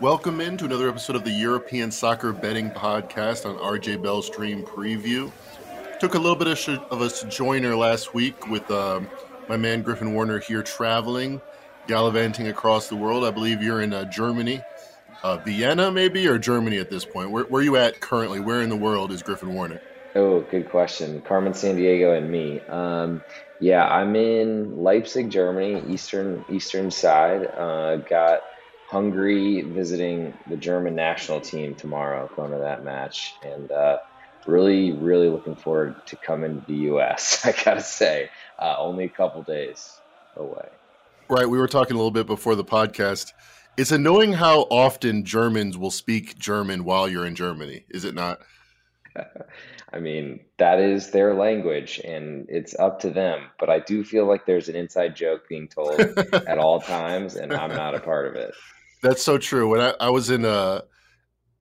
Welcome in to another episode of the European Soccer Betting Podcast on RJ Bell's Dream Preview. Took a little bit of, of a joiner last week with um, my man Griffin Warner here traveling, gallivanting across the world. I believe you're in uh, Germany, uh, Vienna maybe, or Germany at this point. Where, where are you at currently? Where in the world is Griffin Warner? Oh, good question. Carmen Sandiego and me. Um, yeah, I'm in Leipzig, Germany, eastern eastern side. Uh, got Hungary visiting the German national team tomorrow, going to that match, and uh, really, really looking forward to coming to the U.S. I gotta say, uh, only a couple days away. Right, we were talking a little bit before the podcast. It's annoying how often Germans will speak German while you're in Germany, is it not? I mean, that is their language and it's up to them. But I do feel like there's an inside joke being told at all times, and I'm not a part of it. That's so true. When I, I was in uh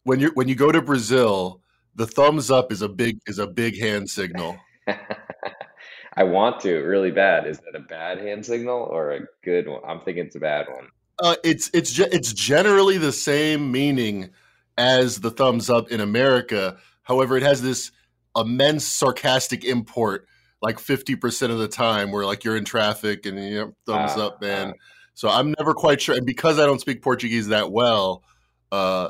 when you when you go to Brazil, the thumbs up is a big is a big hand signal. I want to really bad. Is that a bad hand signal or a good one? I'm thinking it's a bad one. Uh, it's it's it's generally the same meaning as the thumbs up in America. However, it has this immense sarcastic import like 50% of the time where like you're in traffic and you know thumbs uh, up man uh, so i'm never quite sure and because i don't speak portuguese that well uh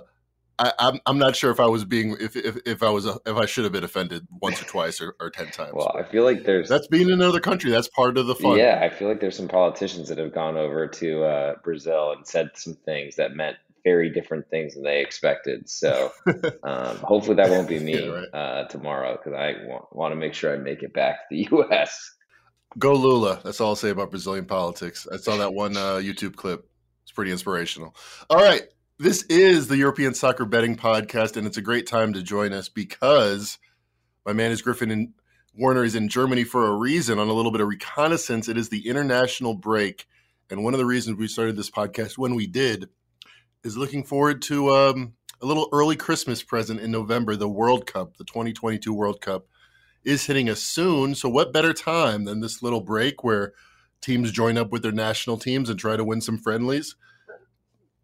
I, am I'm, I'm not sure if I was being if if, if I was a, if I should have been offended once or twice or, or ten times. Well, I feel like there's that's being in another country. That's part of the fun. Yeah, I feel like there's some politicians that have gone over to uh, Brazil and said some things that meant very different things than they expected. So um, hopefully that won't be me yeah, right. uh, tomorrow because I want, want to make sure I make it back to the U.S. Go Lula. That's all I'll say about Brazilian politics. I saw that one uh, YouTube clip. It's pretty inspirational. All right. This is the European Soccer Betting Podcast, and it's a great time to join us because my man is Griffin and Warner is in Germany for a reason on a little bit of reconnaissance. It is the international break. And one of the reasons we started this podcast when we did is looking forward to um, a little early Christmas present in November. The World Cup, the 2022 World Cup, is hitting us soon. So, what better time than this little break where teams join up with their national teams and try to win some friendlies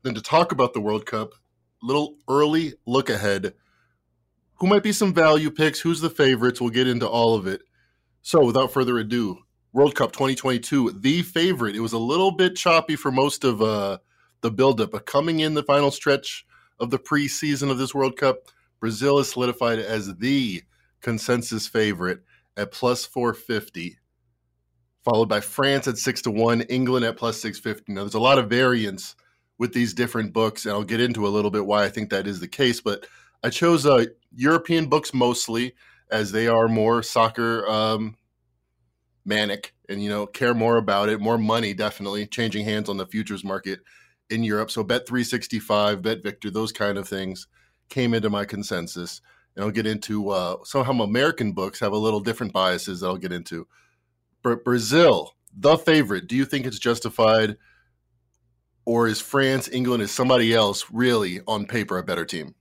than to talk about the World Cup? Little early look ahead. Who might be some value picks? Who's the favorites? We'll get into all of it. So, without further ado, World Cup 2022, the favorite. It was a little bit choppy for most of uh, the buildup. But coming in the final stretch of the preseason of this World Cup, Brazil is solidified as the consensus favorite at plus 450, followed by France at 6 to 1, England at plus 650. Now, there's a lot of variance with these different books, and I'll get into a little bit why I think that is the case. But I chose uh, European books mostly as they are more soccer um, manic and you know care more about it more money definitely changing hands on the futures market in Europe. So Bet 365, Bet Victor, those kind of things came into my consensus. And I'll get into uh, some American books have a little different biases that I'll get into. Brazil, the favorite. Do you think it's justified? Or is France, England, is somebody else really on paper a better team?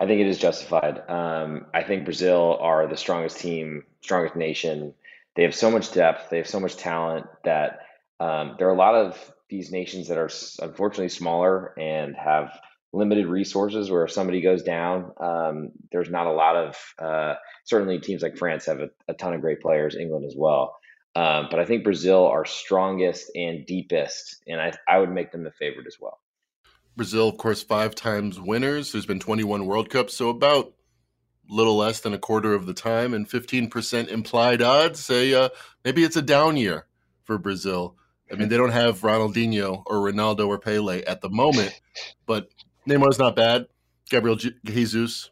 I think it is justified. Um, I think Brazil are the strongest team, strongest nation. They have so much depth, they have so much talent that um, there are a lot of these nations that are unfortunately smaller and have limited resources where if somebody goes down um, there's not a lot of uh, certainly teams like france have a, a, ton of great players england as well. Um, but i think brazil are strongest and deepest and I, I would make them the favorite as well. Brazil of course five times winners there's been 21 world cups so about little less than a quarter of the time and 15% implied odds say uh, maybe it's a down year for brazil. I mean, they don't have Ronaldinho or Ronaldo or Pele at the moment, but Neymar's not bad. Gabriel Jesus,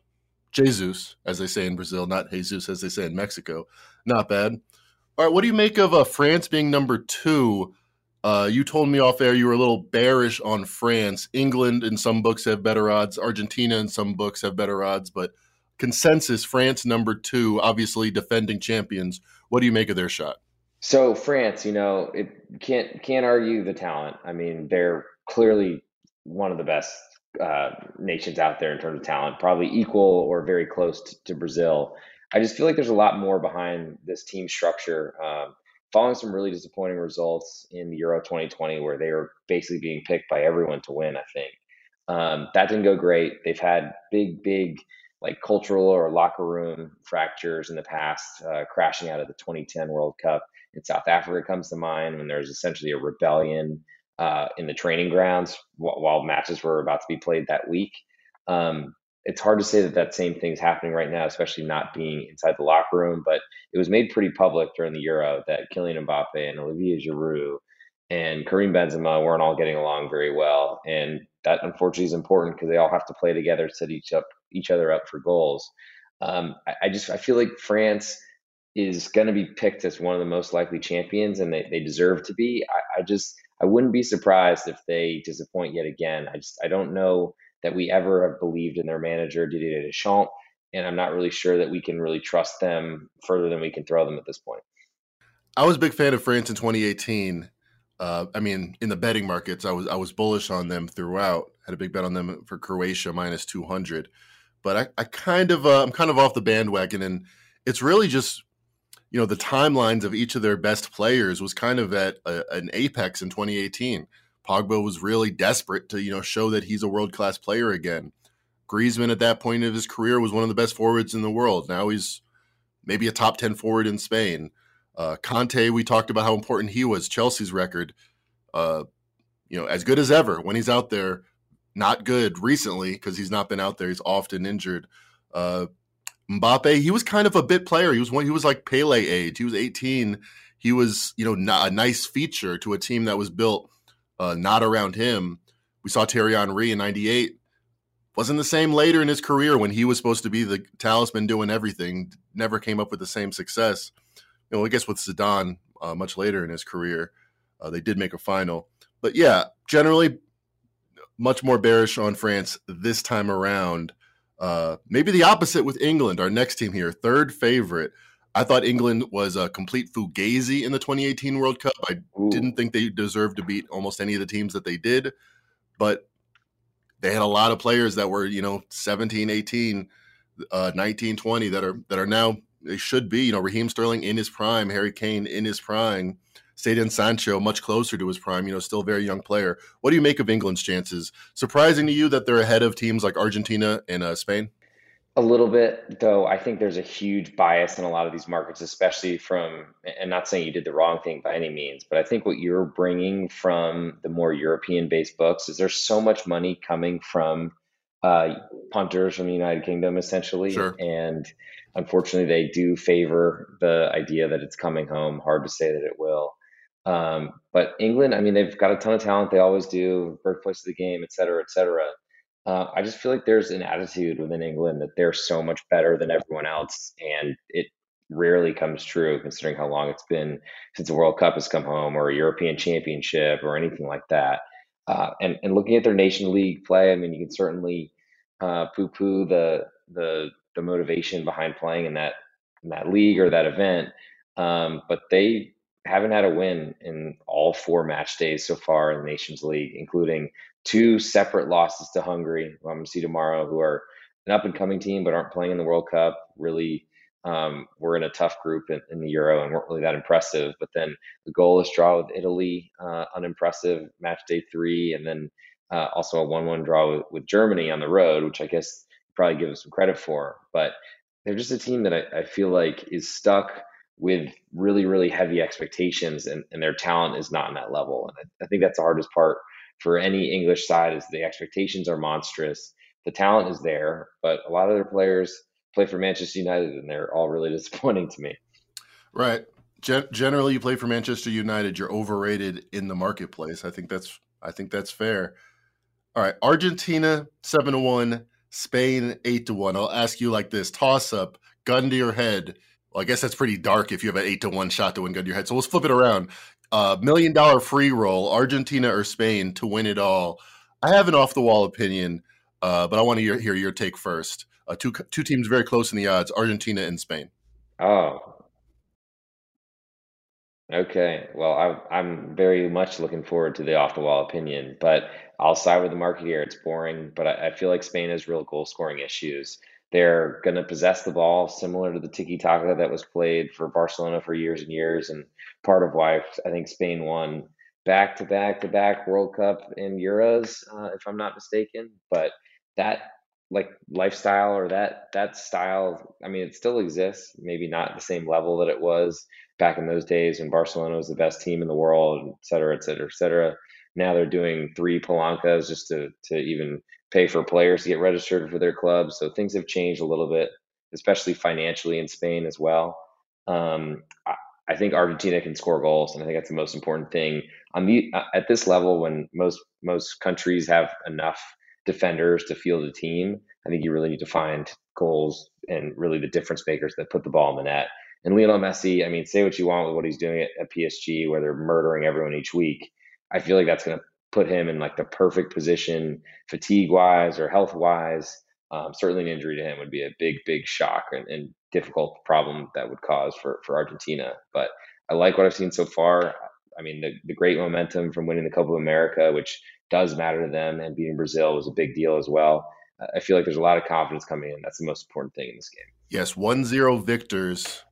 Jesus, as they say in Brazil, not Jesus as they say in Mexico, not bad. All right, what do you make of uh, France being number two? Uh, you told me off air you were a little bearish on France. England in some books have better odds. Argentina in some books have better odds, but consensus France number two, obviously defending champions. What do you make of their shot? So France, you know, it can't can't argue the talent. I mean, they're clearly one of the best uh, nations out there in terms of talent, probably equal or very close to, Brazil. I just feel like there's a lot more behind this team structure. Um, following some really disappointing results in the Euro 2020, where they were basically being picked by everyone to win, I think. Um, that didn't go great. They've had big, big like cultural or locker room fractures in the past, uh, crashing out of the 2010 World Cup in South Africa comes to mind when there's essentially a rebellion uh, in the training grounds while, matches were about to be played that week. Um, it's hard to say that that same thing's happening right now, especially not being inside the locker room. But it was made pretty public during the Euro that Kylian Mbappe and Olivier Giroud and Karim Benzema weren't all getting along very well, and that unfortunately is important because they all have to play together, set each up each other up for goals. Um, I, I, just I feel like France is going to be picked as one of the most likely champions, and they, they deserve to be. I, I just I wouldn't be surprised if they disappoint yet again. I just I don't know that we ever have believed in their manager Didier Deschamps, and I'm not really sure that we can really trust them further than we can throw them at this point. I was a big fan of France in 2018. Uh, I mean, in the betting markets, I was I was bullish on them throughout. Had a big bet on them for Croatia minus 200, but I, I kind of uh, I'm kind of off the bandwagon, and it's really just you know the timelines of each of their best players was kind of at a, an apex in 2018. Pogba was really desperate to, you know, show that he's a world class player again. Griezmann at that point of his career was one of the best forwards in the world. Now he's maybe a top 10 forward in Spain. Uh, Kanté, we talked about how important he was. Chelsea's record, uh, you know, as good as ever when he's out there. Not good recently because he's not been out there. He's often injured. Uh, Mbappe, he was kind of a bit player. He was one. He was like Pele age. He was 18. He was, you know, a nice feature to a team that was built uh, not around him. We saw Thierry Henry in '98. Wasn't the same later in his career when he was supposed to be the talisman doing everything. Never came up with the same success. You know, I guess with Zidane uh, much later in his career, uh, they did make a final. But yeah, generally, much more bearish on France this time around. Uh, maybe the opposite with England, our next team here, third favorite. I thought England was a complete fugazi in the 2018 World Cup. I Ooh. didn't think they deserved to beat almost any of the teams that they did, but they had a lot of players that were, you know, 17, 18, uh, 19, 20 that are that are now they should be, you know, Raheem Sterling in his prime, Harry Kane in his prime, Jadon Sancho much closer to his prime, you know, still a very young player. What do you make of England's chances? Surprising to you that they're ahead of teams like Argentina and uh, Spain? A little bit, though. I think there's a huge bias in a lot of these markets, especially from, and not saying you did the wrong thing by any means, but I think what you're bringing from the more European based books is there's so much money coming from uh, punters from the United Kingdom, essentially. Sure. And unfortunately, they do favor the idea that it's coming home. Hard to say that it will. Um, but England, I mean, they've got a ton of talent. They always do, birthplace of the game, et cetera, et cetera. Uh, I just feel like there's an attitude within England that they're so much better than everyone else, and it rarely comes true considering how long it's been since the World Cup has come home or a European Championship or anything like that. Uh, and and looking at their Nation League play, I mean, you can certainly uh, poo-poo the the the motivation behind playing in that in that league or that event, um, but they haven't had a win in all four match days so far in the Nations League, including two separate losses to Hungary, who I'm going to see tomorrow, who are an up and coming team but aren't playing in the World Cup. Really, um, we're in a tough group in, in, the Euro and weren't really that impressive. But then the goalless draw with Italy, uh, unimpressive, match day three, and then uh, also a 1 1 draw with, with, Germany on the road, which I guess probably give us some credit for. But they're just a team that I, I feel like is stuck with really, really heavy expectations, and, and their talent is not in that level. And I, I think that's the hardest part for any English side is the expectations are monstrous. The talent is there, but a lot of their players play for Manchester United, and they're all really disappointing to me. Right. Gen- generally, you play for Manchester United, you're overrated in the marketplace. I think that's I think that's fair. All right, Argentina seven to one, Spain eight to one. I'll ask you like this: toss up, gun to your head. Well, I guess that's pretty dark if you have an eight to one shot to win gun to your head. So let's flip it around uh, million dollar free roll, Argentina or Spain to win it all. I have an off the wall opinion, uh, but I want to hear, hear, your take first. Uh, two two teams very close in the odds: Argentina and Spain. Oh, okay. Well, I, I'm very much looking forward to the off the wall opinion, but I'll side with the market here. It's boring, but I, I feel like Spain has real goal scoring issues. They're going to possess the ball similar to the tiki taka that was played for Barcelona for years and years. And part of why I think Spain won back to back to back World Cup and Euros, uh, if I'm not mistaken. But that like lifestyle or that that style, I mean, it still exists. Maybe not the same level that it was back in those days when Barcelona was the best team in the world, et cetera, et cetera, et cetera. Now they're doing three Palancas just to to even pay for players to get registered for their clubs. So things have changed a little bit, especially financially in Spain as well. Um, I, I think Argentina can score goals, and I think that's the most important thing on the uh, at this level when most most countries have enough defenders to field a team. I think you really need to find goals and really the difference makers that put the ball in the net. And Lionel Messi, I mean, say what you want with what he's doing at, at PSG, where they're murdering everyone each week. I feel like that's going to put him in like the perfect position, fatigue wise or health wise. Um, certainly, an injury to him would be a big, big shock and, and difficult problem that would cause for for Argentina. But I like what I've seen so far. I mean, the, the great momentum from winning the Copa America, which does matter to them, and beating Brazil was a big deal as well. I feel like there's a lot of confidence coming in. That's the most important thing in this game. Yes, 1 0 victors.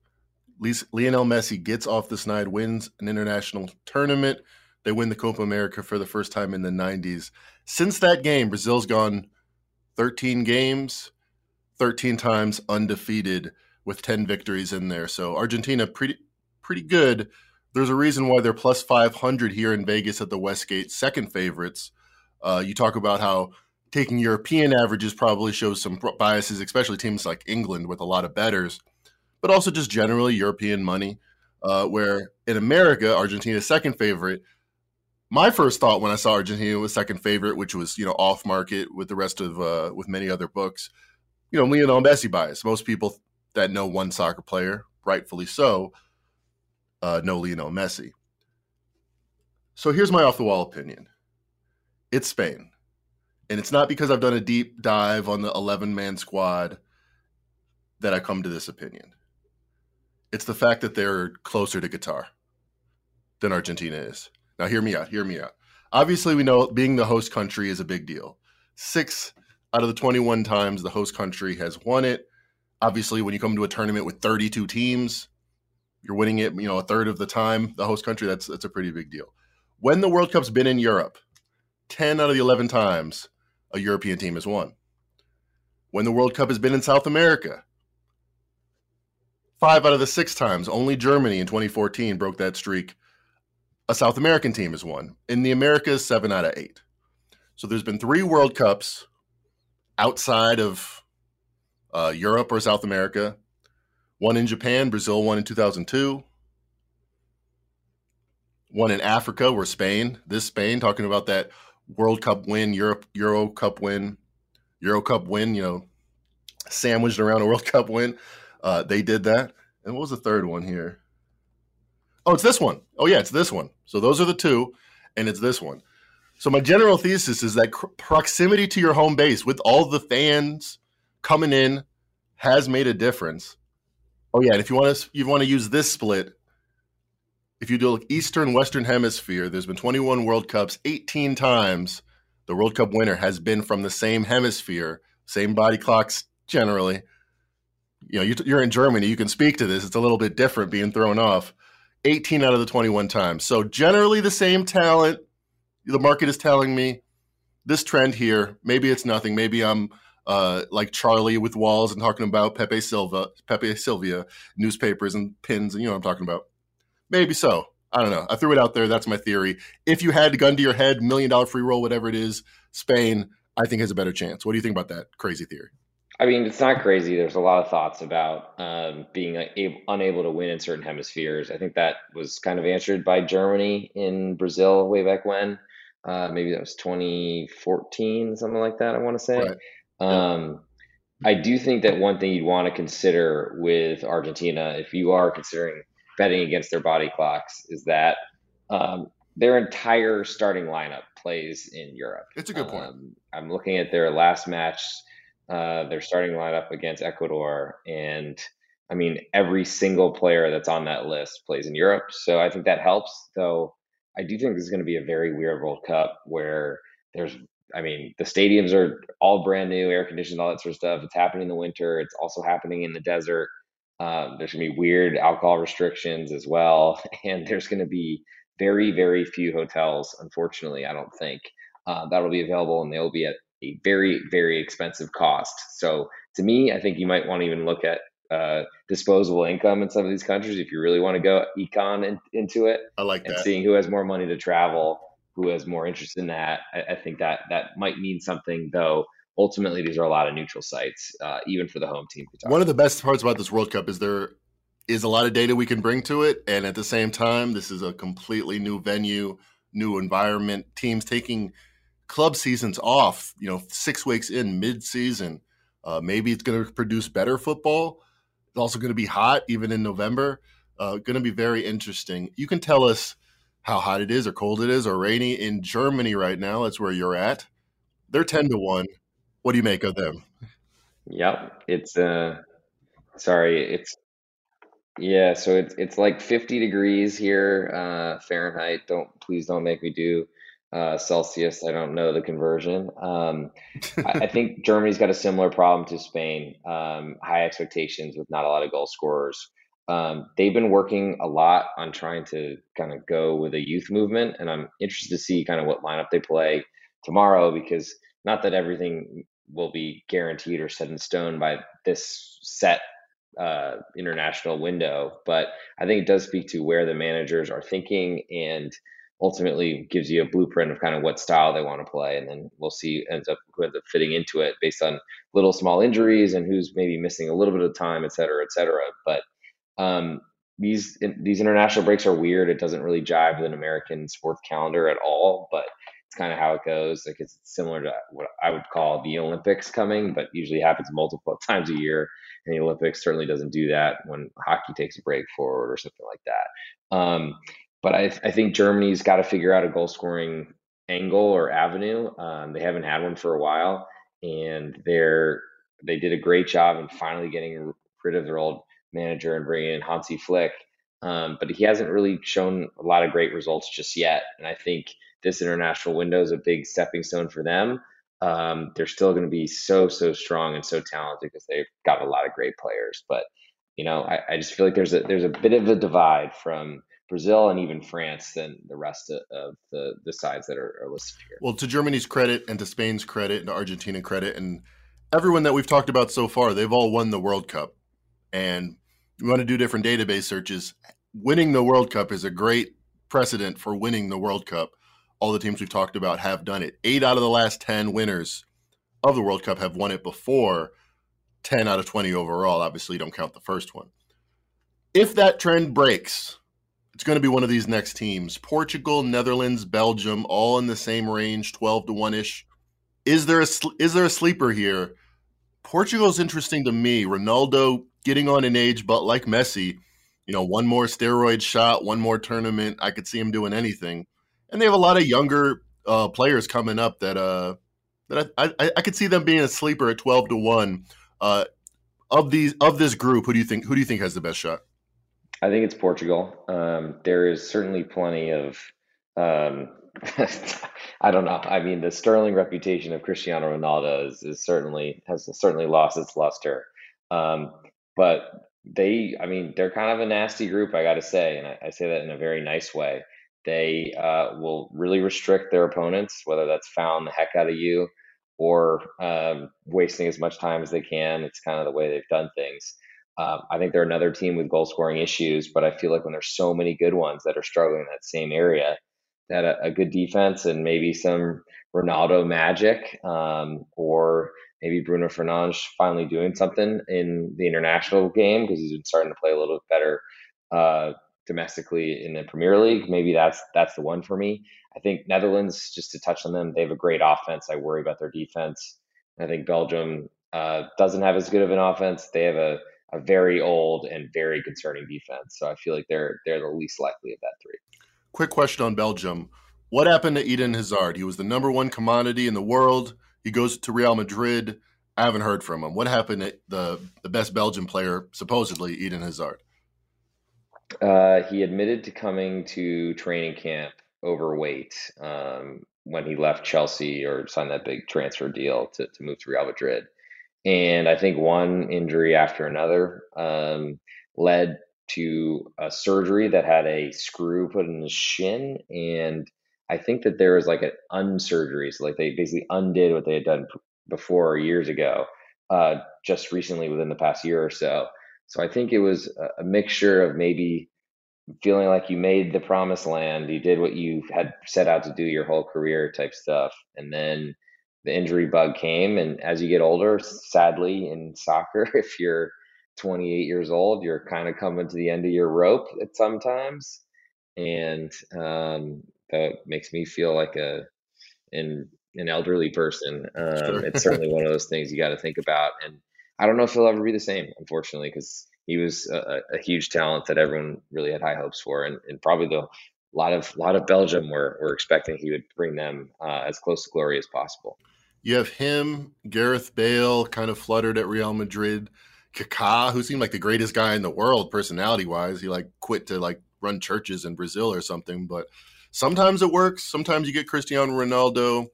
Lionel Messi gets off the snide, wins an international tournament. They win the Copa America for the first time in the 90s. Since that game, Brazil's gone 13 games, 13 times undefeated with 10 victories in there. So Argentina pretty pretty good. There's a reason why they're plus 500 here in Vegas at the Westgate, second favorites. Uh, you talk about how taking European averages probably shows some biases, especially teams like England with a lot of betters, but also just generally European money. Uh, where in America, Argentina's second favorite, my first thought when I saw Argentina was second favorite, which was you know off market with the rest of uh, with many other books. You know, Lionel Messi bias. Most people that know one soccer player, rightfully so, uh, know Lionel Messi. So here's my off the wall opinion. It's Spain, and it's not because I've done a deep dive on the 11 man squad that I come to this opinion. It's the fact that they're closer to Qatar than Argentina is. Now, hear me out. Hear me out. Obviously, we know being the host country is a big deal. Six out of the 21 times the host country has won it. Obviously, when you come to a tournament with 32 teams, you're winning it, you know, a third of the time. The host country, that's that's a pretty big deal. When the World Cup's been in Europe, 10 out of the 11 times a European team has won. When the World Cup has been in South America, five out of the six times, only Germany in 2014 broke that streak a South American team has won. In the Americas, seven out of eight. So there's been three World Cups outside of uh, Europe or South America. One in Japan, Brazil won in 2002. One in Africa, where Spain, this Spain, talking about that World Cup win, Europe Euro Cup win, Euro Cup win, you know, sandwiched around a World Cup win. Uh, they did that. And what was the third one here? Oh, it's this one. Oh, yeah, it's this one. So those are the two, and it's this one. So my general thesis is that proximity to your home base with all the fans coming in has made a difference. Oh yeah, and if you want to you want to use this split, if you do Eastern Western Hemisphere, there's been 21 World Cups, 18 times the World Cup winner has been from the same hemisphere, same body clocks generally. You know, you, are in Germany, you can speak to this. It's a little bit different being thrown off. 18 out of the 21 times. So generally the same talent. The market is telling me this trend here. Maybe it's nothing. Maybe I'm uh, like Charlie with walls and talking about Pepe Silva, Pepe Silvia, newspapers and pins, and you know what I'm talking about. Maybe so. I don't know. I threw it out there. That's my theory. If you had a gun to your head, million dollar free roll, whatever it is, Spain, I think has a better chance. What do you think about that crazy theory? I mean, it's not crazy. There's a lot of thoughts about um, being able, unable to win in certain hemispheres. I think that was kind of answered by Germany in Brazil way back when. Uh, maybe that was 2014, something like that. I want to say. Right. Um, I do think that one thing you'd want to consider with Argentina, if you are considering betting against their body clocks, is that um, their entire starting lineup plays in Europe. It's a good point. Um, I'm looking at their last match uh, their starting lineup against Ecuador, and I mean every single player that's on that list plays in Europe, so I think that helps. Though I do think this is going to be a very weird World Cup where there's, I mean, the stadiums are all brand new, air conditioned, all that sort of stuff. It's happening in the winter. It's also happening in the desert. Um, there's going to be weird alcohol restrictions as well, and there's going to be very, very few hotels, unfortunately, I don't think, uh, that'll be available and they'll be at a very, very expensive cost. So to me, I think you might want to even look at uh, disposable income in some of these countries if you really want to go econ in, into it. I like and that. seeing who has more money to travel, who has more interest in that. I, I think that that might mean something, though. Ultimately, these are a lot of neutral sites, uh, even for the home team. One of the best parts about this World Cup is there is a lot of data we can bring to it, and at the same time, this is a completely new venue, new environment. Teams taking club seasons off, you know, six weeks in mid-season. Uh, maybe it's going to produce better football it's also going to be hot even in November. Uh, going to be very interesting. You can tell us how hot it is, or cold it is, or rainy in Germany right now. That's where you're at. They're ten to one. What do you make of them? Yep, it's uh, sorry, it's yeah. So it's it's like 50 degrees here uh, Fahrenheit. Don't please don't make me do uh, Celsius. I don't know the conversion. Um, I, I, think Germany's got a similar problem to Spain. Um, high expectations with not a lot of goal scorers. Um, they've been working a lot on trying to kind of go with a youth movement, and I'm interested to see kind of what lineup they play tomorrow because not that everything will be guaranteed or set in stone by this set uh, international window, but I think it does speak to where the managers are thinking and ultimately gives you a blueprint of kind of what style they want to play, and then we'll see ends up who ends up fitting into it based on little small injuries and who's maybe missing a little bit of time, et cetera, et cetera. But um, these these international breaks are weird. It doesn't really jive with an American sports calendar at all, but it's kind of how it goes. Like it's similar to what I would call the Olympics coming, but usually happens multiple times a year. And the Olympics certainly doesn't do that when hockey takes a break forward or something like that. Um, but I, I think Germany's got to figure out a goal scoring angle or avenue. Um, they haven't had one for a while, and they're they did a great job in finally getting rid of their old manager and bringing in Hansi Flick. Um, but he hasn't really shown a lot of great results just yet. And I think this international window is a big stepping stone for them. Um, they're still going to be so so strong and so talented because they've got a lot of great players. But you know, I, I just feel like there's a there's a bit of a divide from Brazil and even France than the rest of the, the sides that are, are listed here. Well, to Germany's credit and to Spain's credit and to Argentina credit and everyone that we've talked about so far, they've all won the World Cup. And we want to do different database searches. Winning the World Cup is a great precedent for winning the World Cup. All the teams we've talked about have done it. Eight out of the last 10 winners of the World Cup have won it before. 10 out of 20 overall. Obviously, don't count the first one. If that trend breaks, it's going to be one of these next teams Portugal, Netherlands, Belgium, all in the same range, 12 to 1 ish. Is there a is there a sleeper here? Portugal's interesting to me. Ronaldo getting on in age, but like Messi, you know, one more steroid shot, one more tournament, I could see him doing anything. And they have a lot of younger uh, players coming up that uh, that I, I, I could see them being a sleeper at twelve to one. Uh, of these of this group, who do you think who do you think has the best shot? I think it's Portugal. Um, there is certainly plenty of, um, I don't know. I mean, the sterling reputation of Cristiano Ronaldo is, is certainly has certainly lost its luster. Um, but they, I mean, they're kind of a nasty group, I got to say, and I, I, say that in a very nice way. They uh, will really restrict their opponents, whether that's fouling the heck out of you or um, wasting as much time as they can. It's kind of the way they've done things. Um, I think they're another team with goal scoring issues, but I feel like when there's so many good ones that are struggling in that same area, that a, a good defense and maybe some Ronaldo magic, um, or maybe Bruno Fernandes finally doing something in the international game because he's been starting to play a little bit better uh, domestically in the Premier League. Maybe that's that's the one for me. I think Netherlands, just to touch on them, they have a great offense. I worry about their defense. I think Belgium uh, doesn't have as good of an offense. They have a a very old and very concerning defense. So I feel like they're they're the least likely of that three. Quick question on Belgium. What happened to Eden Hazard? He was the number one commodity in the world. He goes to Real Madrid. I haven't heard from him. What happened to the the best Belgian player, supposedly Eden Hazard? Uh, he admitted to coming to training camp overweight um, when he left Chelsea or signed that big transfer deal to, to move to Real Madrid. And I think one injury after another um, led to a surgery that had a screw put in his shin, and I think that there was like an unsurgery, so like they basically undid what they had done before years ago, uh, just recently within the past year or so. So I think it was a, a mixture of maybe feeling like you made the promised land, you did what you had set out to do your whole career type stuff, and then the injury bug came. And as you get older, sadly in soccer, if you're 28 years old, you're kind of coming to the end of your rope at sometimes, and um, that makes me feel like a an an elderly person. Um, sure. it's certainly one of those things you got to think about, and I don't know if he'll ever be the same, unfortunately, because he was a, a, huge talent that everyone really had high hopes for, and, and probably the lot of lot of Belgium were were expecting he would bring them uh, as close to glory as possible. You have him, Gareth Bale, kind of fluttered at Real Madrid. Kaká, who seemed like the greatest guy in the world personality wise, he like quit to like run churches in Brazil or something. But sometimes it works. Sometimes you get Cristiano Ronaldo,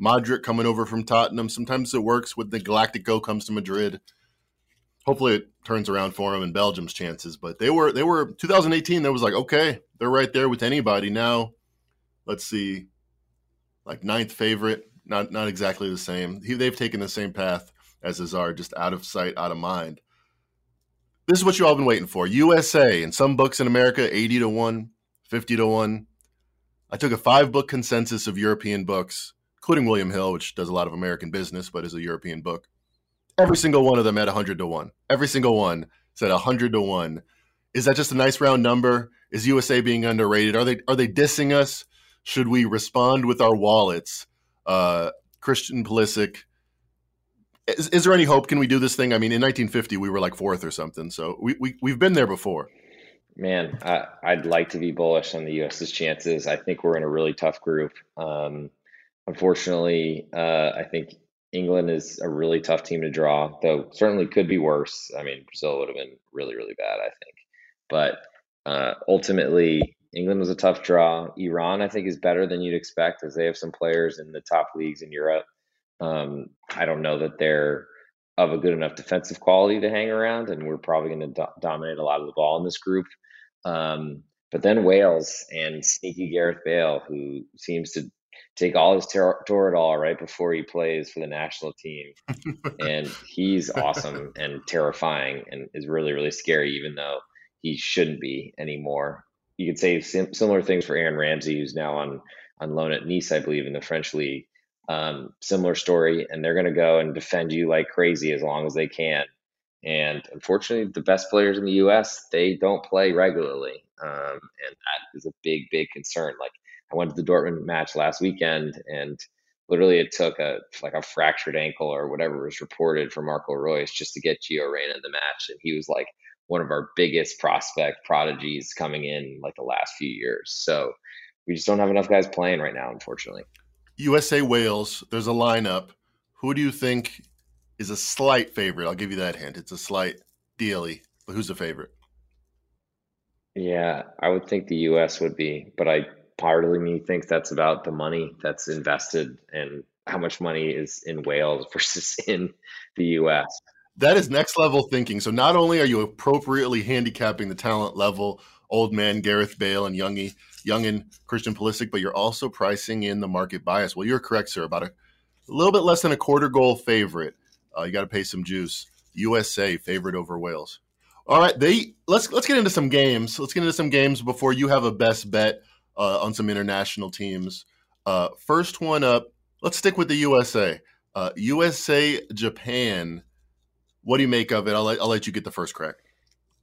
Modric coming over from Tottenham. Sometimes it works when the Galactico comes to Madrid. Hopefully it turns around for him and Belgium's chances. But they were they were 2018. There was like okay, they're right there with anybody now. Let's see, like ninth favorite not not exactly the same. He, they've taken the same path as Hazard, just out of sight, out of mind. This is what you all been waiting for. USA in some books in America, 80 to 1, 50 to 1. I took a five book consensus of European books, including William Hill, which does a lot of American business, but is a European book. Every single one of them at 100 to 1. Every single one said 100 to 1. Is that just a nice round number? Is USA being underrated? Are they are they dissing us? Should we respond with our wallets? Uh, Christian Pulisic. Is, is, there any hope? Can we do this thing? I mean, in 1950, we were like fourth or something. So we, we, we've been there before. Man, I, would like to be bullish on the U.S.'s chances. I think we're in a really tough group. Um, unfortunately, uh, I think England is a really tough team to draw, though certainly could be worse. I mean, Brazil would have been really, really bad, I think. But uh, ultimately, England was a tough draw. Iran, I think, is better than you'd expect as they have some players in the top leagues in Europe. Um, I don't know that they're of a good enough defensive quality to hang around, and we're probably going to do- dominate a lot of the ball in this group. Um, but then Wales and sneaky Gareth Bale, who seems to take all his ter- Toradol right before he plays for the national team, and he's awesome and terrifying, and is really really scary, even though he shouldn't be anymore you could say sim- similar things for Aaron Ramsey, who's now on on loan at Nice, I believe, in the French league. Um, similar story, and they're going to go and defend you like crazy as long as they can. And unfortunately, the best players in the U.S. they don't play regularly, um, and that is a big, big concern. Like I went to the Dortmund match last weekend, and literally it took a like a fractured ankle or whatever was reported for Marco Reus just to get Gio Reyna in the match, and he was like one of our biggest prospect prodigies coming in like the last few years. So we just don't have enough guys playing right now, unfortunately. USA Wales, there's a lineup. Who do you think is a slight favorite? I'll give you that hint. It's a slight daily, but who's the favorite? Yeah, I would think the US would be, but I part of me thinks that's about the money that's invested and how much money is in Wales versus in the US. That is next level thinking. So not only are you appropriately handicapping the talent level, old man Gareth Bale and youngy, young and Christian Pulisic, but you're also pricing in the market bias. Well, you're correct, sir. About a, a little bit less than a quarter goal favorite. Uh, you got to pay some juice. USA favorite over Wales. All right, they let's let's get into some games. Let's get into some games before you have a best bet uh, on some international teams. Uh, first one up. Let's stick with the USA. USA uh, Japan. What do you make of it? I'll let, I'll let you get the first crack.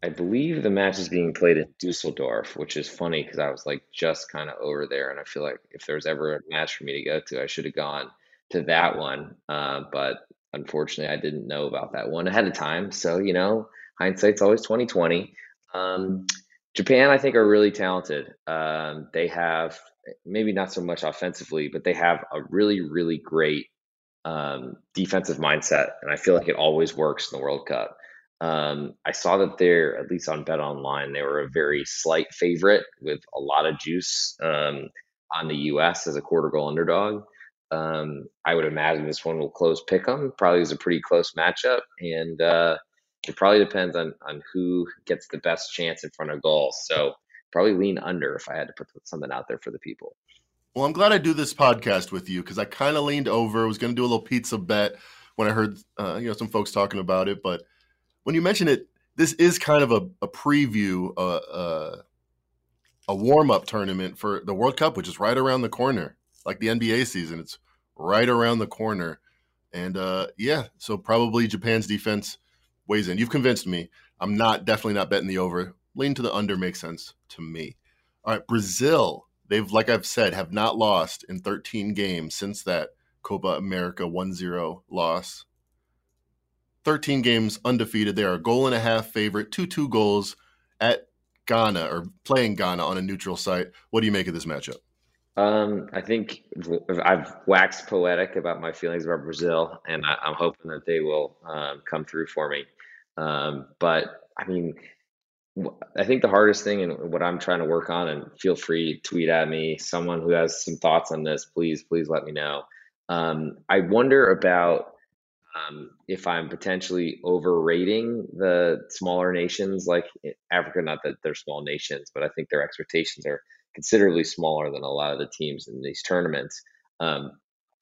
I believe the match is being played in Dusseldorf, which is funny because I was like just kind of over there, and I feel like if there was ever a match for me to go to, I should have gone to that one. Uh, but unfortunately, I didn't know about that one ahead of time. So you know, hindsight's always twenty twenty. Um, Japan, I think, are really talented. Um, they have maybe not so much offensively, but they have a really, really great um, defensive mindset, and I feel like it always works in the World Cup. Um, I saw that they're at least on Bet Online, they were a very slight favorite with a lot of juice um, on the U.S. as a quarter goal underdog. Um, I would imagine this one will close Pick pick 'em. Probably is a pretty close matchup, and uh, it probably depends on on who gets the best chance in front of goals. So probably lean under if I had to put something out there for the people. Well, I'm glad I do this podcast with you because I kind of leaned over. Was going to do a little pizza bet when I heard uh, you know some folks talking about it, but when you mention it, this is kind of a, a preview, uh, uh, a warm up tournament for the World Cup, which is right around the corner, like the NBA season. It's right around the corner, and uh, yeah, so probably Japan's defense weighs in. You've convinced me. I'm not definitely not betting the over. Lean to the under makes sense to me. All right, Brazil. They've, like I've said, have not lost in 13 games since that Copa America 1-0 loss. 13 games undefeated. They are a goal and a half favorite, 2-2 goals at Ghana or playing Ghana on a neutral site. What do you make of this matchup? Um, I think I've waxed poetic about my feelings about Brazil, and I, am hoping that they will um, come through for me. Um, but I mean, I think the hardest thing and what I'm trying to work on, and feel free tweet at me, someone who has some thoughts on this, please, please let me know. Um, I wonder about um, if I'm potentially overrating the smaller nations like Africa. Not that they're small nations, but I think their expectations are considerably smaller than a lot of the teams in these tournaments. Um,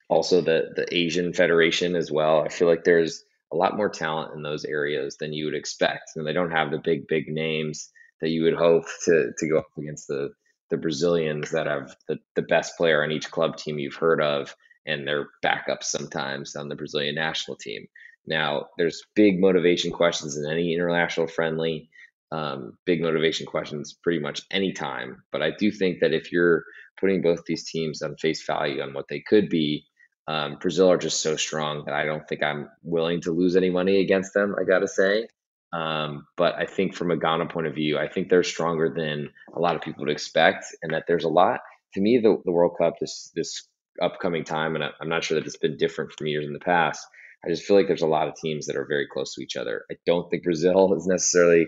also, the the Asian Federation as well. I feel like there's a lot more talent in those areas than you would expect, and they don't have the big big names that you would hope to to go up against the the Brazilians that have the, the best player on each club team you've heard of and their backups sometimes on the Brazilian national team. Now, there's big motivation questions in any international friendly, um, big motivation questions pretty much any time. But I do think that if you're putting both these teams on face value on what they could be, um, Brazil are just so strong that I don't think I'm willing to lose any money against them. I got to say. Um, but I think from a Ghana point of view, I think they're stronger than a lot of people would expect, and that there's a lot. To me, the, the World Cup, this this upcoming time, and I'm not sure that it's been different from years in the past. I just feel like there's a lot of teams that are very close to each other. I don't think Brazil is necessarily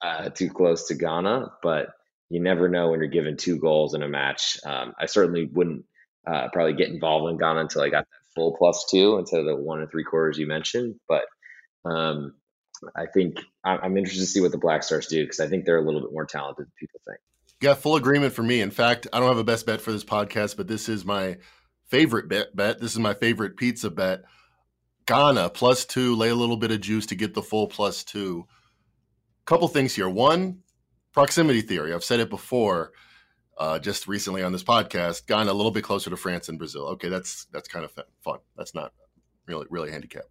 uh, too close to Ghana, but you never know when you're given two goals in a match. Um, I certainly wouldn't uh, probably get involved in Ghana until I got that full plus two instead of the one and three quarters you mentioned. But um, I think I'm interested to see what the Black Stars do because I think they're a little bit more talented than people think. Yeah, full agreement for me. In fact, I don't have a best bet for this podcast, but this is my favorite bet. Bet this is my favorite pizza bet. Ghana plus two. Lay a little bit of juice to get the full plus two. Couple things here. One, proximity theory. I've said it before, uh, just recently on this podcast. Ghana a little bit closer to France and Brazil. Okay, that's that's kind of fun. That's not really really handicap.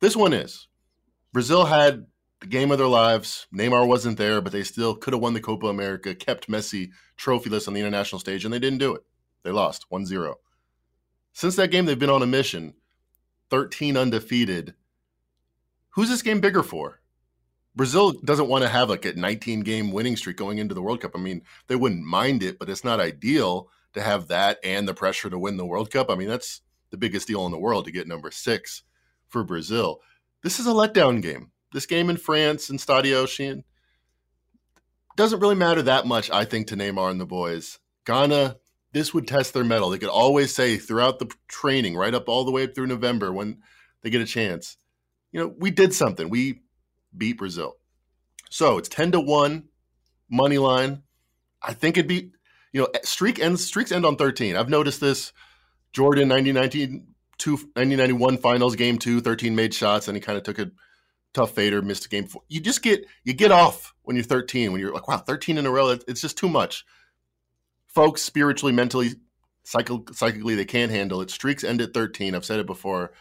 This one is. Brazil had the game of their lives. Neymar wasn't there, but they still could have won the Copa America, kept Messi trophyless on the international stage, and they didn't do it. They lost 1 0. Since that game, they've been on a mission 13 undefeated. Who's this game bigger for? Brazil doesn't want to have like a 19 game winning streak going into the World Cup. I mean, they wouldn't mind it, but it's not ideal to have that and the pressure to win the World Cup. I mean, that's the biggest deal in the world to get number six for Brazil. This is a letdown game. This game in France and Stade Océane doesn't really matter that much, I think, to Neymar and the boys. Ghana this would test their mettle. They could always say throughout the training, right up all the way through November when they get a chance, you know, we did something. We beat Brazil. So it's 10 to 1 money line. I think it'd be, you know, streak ends streaks end on 13. I've noticed this. Jordan 1919 1991 finals game 2 13 made shots and he kind of took a tough fader missed a game four. You just get you get off when you're 13 when you're like wow 13 in a row it's just too much folks spiritually, mentally, psych- psychically, they can't handle it. Streaks end at 13. I've said it before.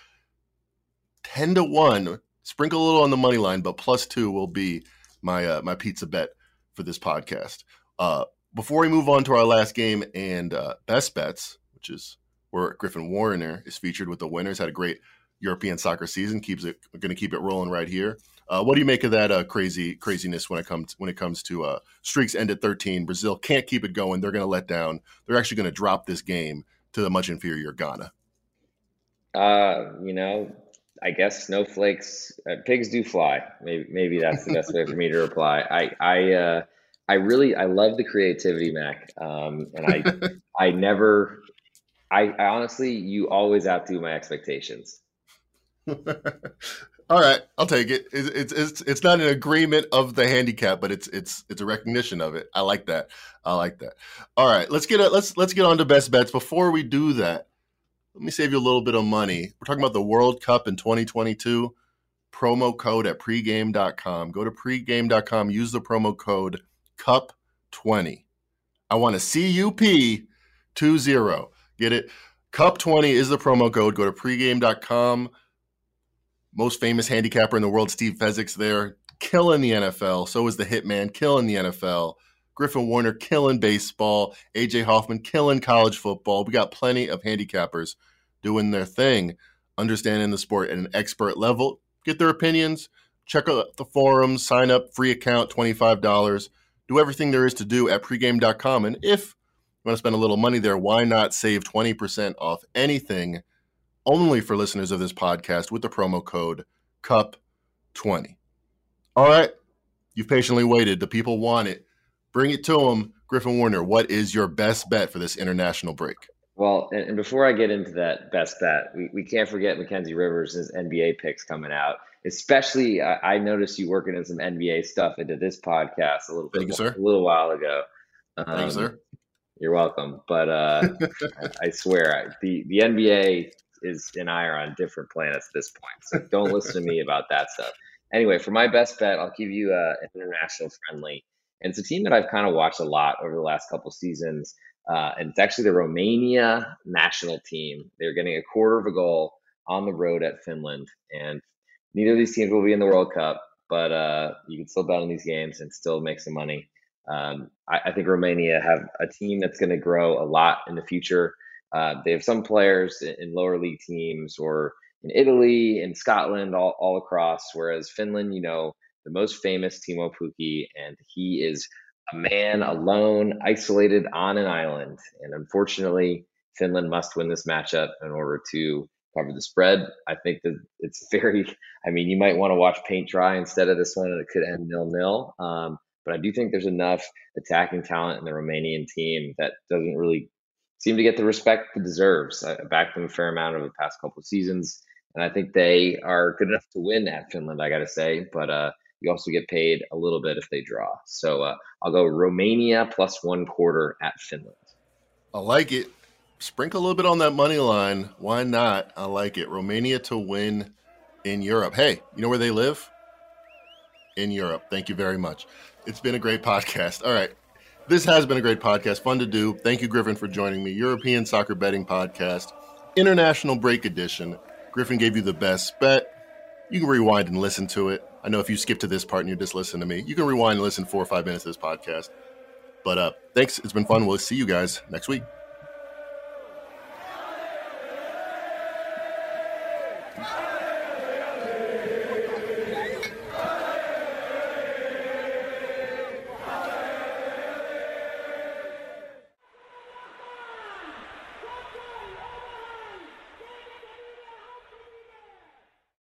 10 to 1. Sprinkle a little on the money line, but plus two will be my uh, my pizza bet for this podcast. Uh, before we move on to our last game and uh, best bets, which is where Griffin Warner is featured with the winners, had a great European soccer season. Keeps it going to keep it rolling right here. Uh, what do you make of that uh, crazy craziness when it comes when it comes to uh, streaks end at 13? Brazil can't keep it going. They're going to let down. They're actually going to drop this game to the much inferior Ghana. Uh, you know, I guess snowflakes, uh, pigs do fly. Maybe maybe that's the best way for me to reply. I I uh, I really I love the creativity, Mac, um, and I I never. I, I honestly, you always outdo my expectations. All right, I'll take it. It's, it's it's it's not an agreement of the handicap, but it's it's it's a recognition of it. I like that. I like that. All right, let's get a, let's let's get on to best bets. Before we do that, let me save you a little bit of money. We're talking about the World Cup in 2022. Promo code at pregame.com. Go to pregame.com. Use the promo code CUP20. I want a CUP 20. Get it? CUP20 is the promo code. Go to pregame.com most famous handicapper in the world, Steve Fezzik's there, killing the NFL. So is the Hitman, killing the NFL. Griffin Warner killing baseball. AJ Hoffman killing college football. We got plenty of handicappers doing their thing, understanding the sport at an expert level. Get their opinions. Check out the forums. Sign up. Free account. Twenty five dollars. Do everything there is to do at pregame.com. And if you want to spend a little money there, why not save twenty percent off anything? only for listeners of this podcast with the promo code CUP20. All right. You've patiently waited. The people want it. Bring it to them. Griffin Warner, what is your best bet for this international break? Well, and, and before I get into that best bet, we, we can't forget Mackenzie Rivers' NBA picks coming out. Especially, I, I noticed you working in some NBA stuff into this podcast a little, Thank you, sir. a little while ago. Um, Thank you, sir. You're welcome. But uh, I, I, swear, the, the NBA is and I are on different planets at this point. So don't listen to me about that stuff. Anyway, for my best bet, I'll give you uh, an international friendly, and it's a team that I've kind of watched a lot over the last couple seasons. Uh, and it's actually the Romania national team. They're getting a quarter of a goal on the road at Finland, and neither of these teams will be in the World Cup, but uh, you can still bet on these games and still make some money. Um, I, I, think Romania have a team that's going to grow a lot in the future. Uh, they have some players in lower league teams or in Italy, in Scotland, all, all across. Whereas Finland, you know, the most famous Teemu Pukki, and he is a man alone, isolated on an island. And unfortunately, Finland must win this matchup in order to cover the spread. I think that it's very, I mean, you might want to watch paint dry instead of this one, and it could end nil nil. Um, but I do think there's enough attacking talent in the Romanian team that doesn't really seem to get the respect it deserves. I backed them a fair amount over the past couple of seasons, and I think they are good enough to win at Finland. I got to say, but uh, you also get paid a little bit if they draw. So uh, I'll go Romania plus one quarter at Finland. I like it. Sprinkle a little bit on that money line. Why not? I like it. Romania to win in Europe. Hey, you know where they live? In Europe. Thank you very much. It's been a great podcast. All right. This has been a great podcast, fun to do. Thank you, Griffin, for joining me. European Soccer Betting Podcast, International Break Edition. Griffin gave you the best bet. You can rewind and listen to it. I know if you skip to this part and you just listen to me, you can rewind and listen four or five minutes of this podcast. But uh, thanks. It's been fun. We'll see you guys next week.